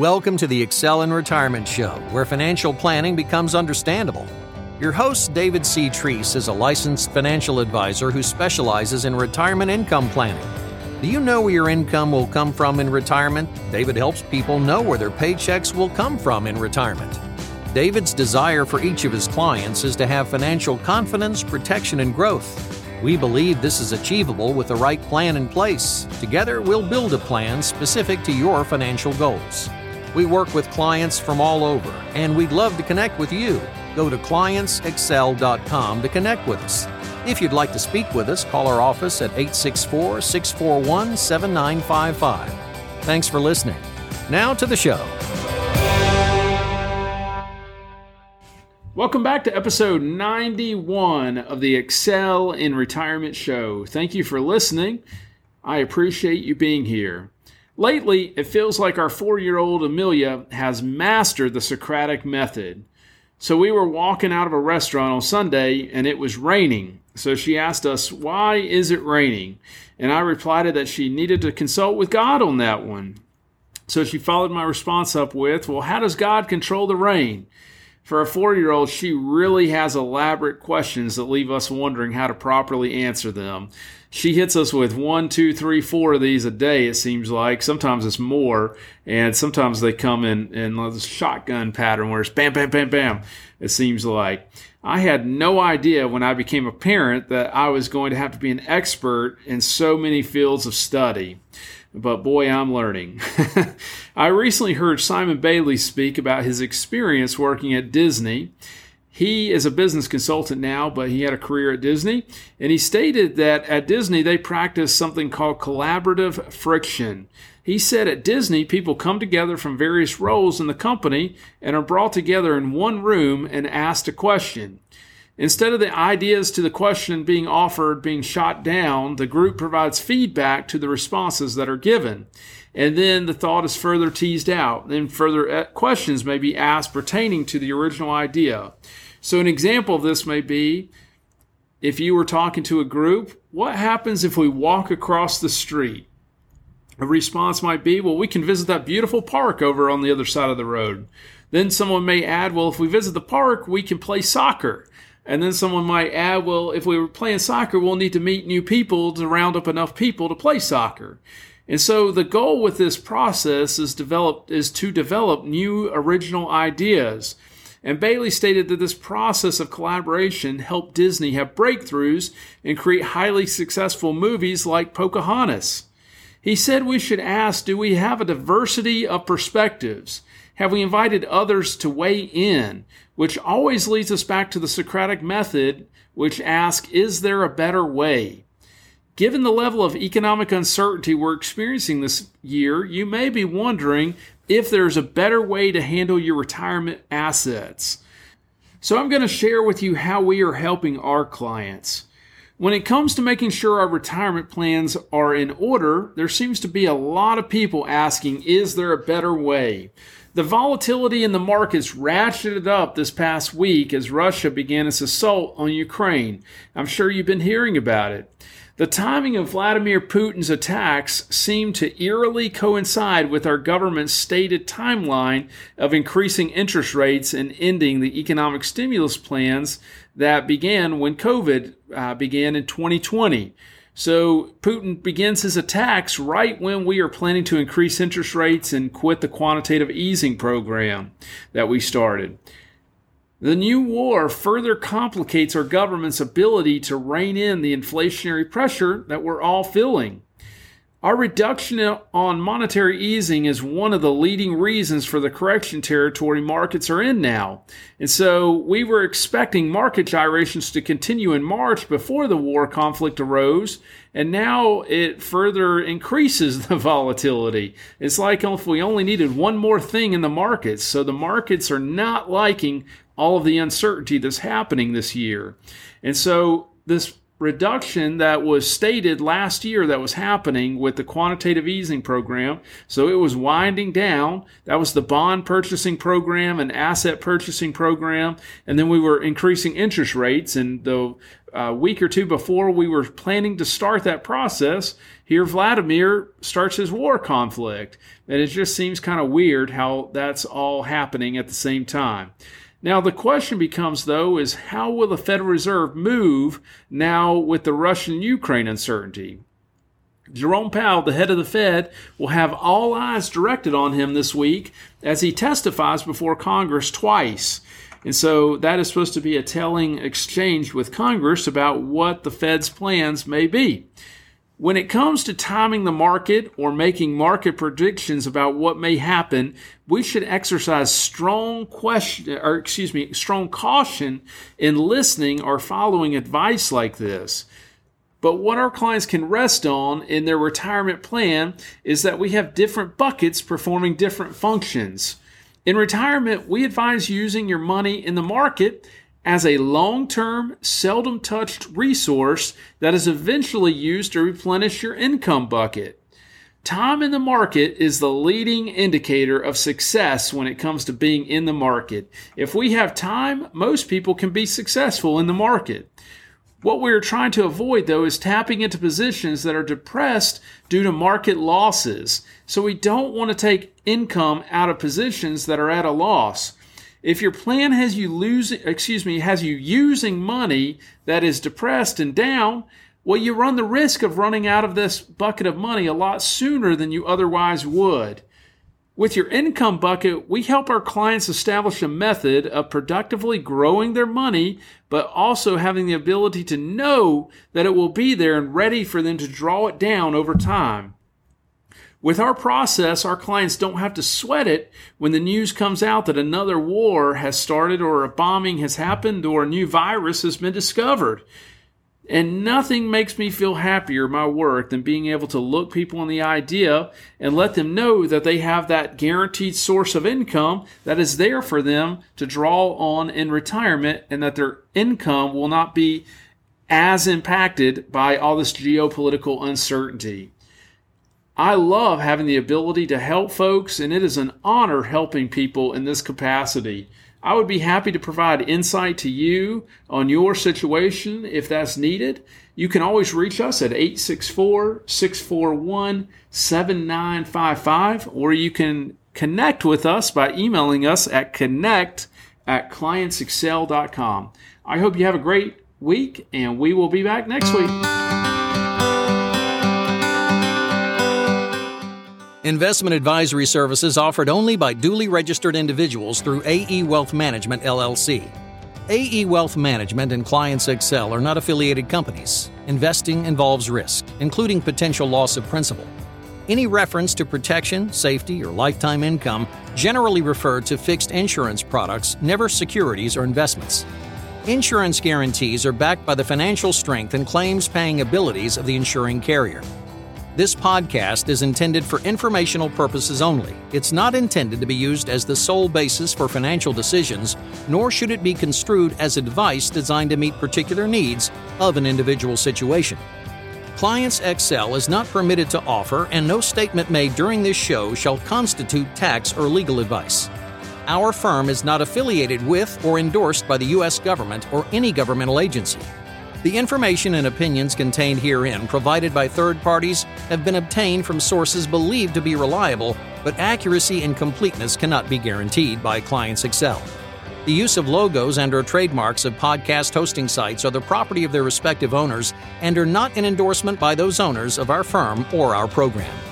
Welcome to the Excel in Retirement Show, where financial planning becomes understandable. Your host, David C. Treese, is a licensed financial advisor who specializes in retirement income planning. Do you know where your income will come from in retirement? David helps people know where their paychecks will come from in retirement. David's desire for each of his clients is to have financial confidence, protection, and growth. We believe this is achievable with the right plan in place. Together, we'll build a plan specific to your financial goals. We work with clients from all over, and we'd love to connect with you. Go to clientsexcel.com to connect with us. If you'd like to speak with us, call our office at 864 641 7955. Thanks for listening. Now to the show. Welcome back to episode 91 of the Excel in Retirement Show. Thank you for listening. I appreciate you being here. Lately, it feels like our four year old Amelia has mastered the Socratic method. So, we were walking out of a restaurant on Sunday and it was raining. So, she asked us, Why is it raining? And I replied that she needed to consult with God on that one. So, she followed my response up with, Well, how does God control the rain? For a four year old, she really has elaborate questions that leave us wondering how to properly answer them. She hits us with one, two, three, four of these a day, it seems like. Sometimes it's more, and sometimes they come in, in a shotgun pattern where it's bam, bam, bam, bam, it seems like. I had no idea when I became a parent that I was going to have to be an expert in so many fields of study but boy, I'm learning. I recently heard Simon Bailey speak about his experience working at Disney. He is a business consultant now, but he had a career at Disney. And he stated that at Disney, they practice something called collaborative friction. He said at Disney, people come together from various roles in the company and are brought together in one room and asked a question. Instead of the ideas to the question being offered being shot down, the group provides feedback to the responses that are given. And then the thought is further teased out. Then further uh, questions may be asked pertaining to the original idea. So, an example of this may be if you were talking to a group, what happens if we walk across the street? A response might be, well, we can visit that beautiful park over on the other side of the road. Then someone may add, well, if we visit the park, we can play soccer. And then someone might add, well, if we were playing soccer, we'll need to meet new people to round up enough people to play soccer. And so the goal with this process is develop is to develop new original ideas. And Bailey stated that this process of collaboration helped Disney have breakthroughs and create highly successful movies like Pocahontas. He said we should ask, do we have a diversity of perspectives? Have we invited others to weigh in? Which always leads us back to the Socratic method, which asks, is there a better way? Given the level of economic uncertainty we're experiencing this year, you may be wondering if there's a better way to handle your retirement assets. So, I'm going to share with you how we are helping our clients. When it comes to making sure our retirement plans are in order, there seems to be a lot of people asking, is there a better way? The volatility in the markets ratcheted up this past week as Russia began its assault on Ukraine. I'm sure you've been hearing about it. The timing of Vladimir Putin's attacks seemed to eerily coincide with our government's stated timeline of increasing interest rates and ending the economic stimulus plans that began when COVID uh, began in 2020. So Putin begins his attacks right when we are planning to increase interest rates and quit the quantitative easing program that we started. The new war further complicates our government's ability to rein in the inflationary pressure that we're all feeling. Our reduction on monetary easing is one of the leading reasons for the correction territory markets are in now. And so we were expecting market gyrations to continue in March before the war conflict arose, and now it further increases the volatility. It's like if we only needed one more thing in the markets. So the markets are not liking all of the uncertainty that's happening this year. And so this reduction that was stated last year that was happening with the quantitative easing program. So it was winding down. That was the bond purchasing program and asset purchasing program. And then we were increasing interest rates. And the uh, week or two before we were planning to start that process, here Vladimir starts his war conflict. And it just seems kind of weird how that's all happening at the same time. Now, the question becomes, though, is how will the Federal Reserve move now with the Russian Ukraine uncertainty? Jerome Powell, the head of the Fed, will have all eyes directed on him this week as he testifies before Congress twice. And so that is supposed to be a telling exchange with Congress about what the Fed's plans may be. When it comes to timing the market or making market predictions about what may happen, we should exercise strong question or excuse me, strong caution in listening or following advice like this. But what our clients can rest on in their retirement plan is that we have different buckets performing different functions. In retirement, we advise using your money in the market as a long term, seldom touched resource that is eventually used to replenish your income bucket. Time in the market is the leading indicator of success when it comes to being in the market. If we have time, most people can be successful in the market. What we are trying to avoid, though, is tapping into positions that are depressed due to market losses. So we don't want to take income out of positions that are at a loss. If your plan has you losing, excuse me, has you using money that is depressed and down, well, you run the risk of running out of this bucket of money a lot sooner than you otherwise would. With your income bucket, we help our clients establish a method of productively growing their money, but also having the ability to know that it will be there and ready for them to draw it down over time. With our process, our clients don't have to sweat it when the news comes out that another war has started or a bombing has happened or a new virus has been discovered. And nothing makes me feel happier my work than being able to look people in the idea and let them know that they have that guaranteed source of income that is there for them to draw on in retirement and that their income will not be as impacted by all this geopolitical uncertainty. I love having the ability to help folks, and it is an honor helping people in this capacity. I would be happy to provide insight to you on your situation if that's needed. You can always reach us at 864 641 7955, or you can connect with us by emailing us at connect at clientsexcel.com. I hope you have a great week, and we will be back next week. Investment advisory services offered only by duly registered individuals through AE Wealth Management LLC. AE Wealth Management and Clients Excel are not affiliated companies. Investing involves risk, including potential loss of principal. Any reference to protection, safety, or lifetime income generally refer to fixed insurance products, never securities or investments. Insurance guarantees are backed by the financial strength and claims paying abilities of the insuring carrier. This podcast is intended for informational purposes only. It's not intended to be used as the sole basis for financial decisions, nor should it be construed as advice designed to meet particular needs of an individual situation. Clients Excel is not permitted to offer, and no statement made during this show shall constitute tax or legal advice. Our firm is not affiliated with or endorsed by the U.S. government or any governmental agency. The information and opinions contained herein, provided by third parties, have been obtained from sources believed to be reliable, but accuracy and completeness cannot be guaranteed by Clients Excel. The use of logos and or trademarks of podcast hosting sites are the property of their respective owners and are not an endorsement by those owners of our firm or our program.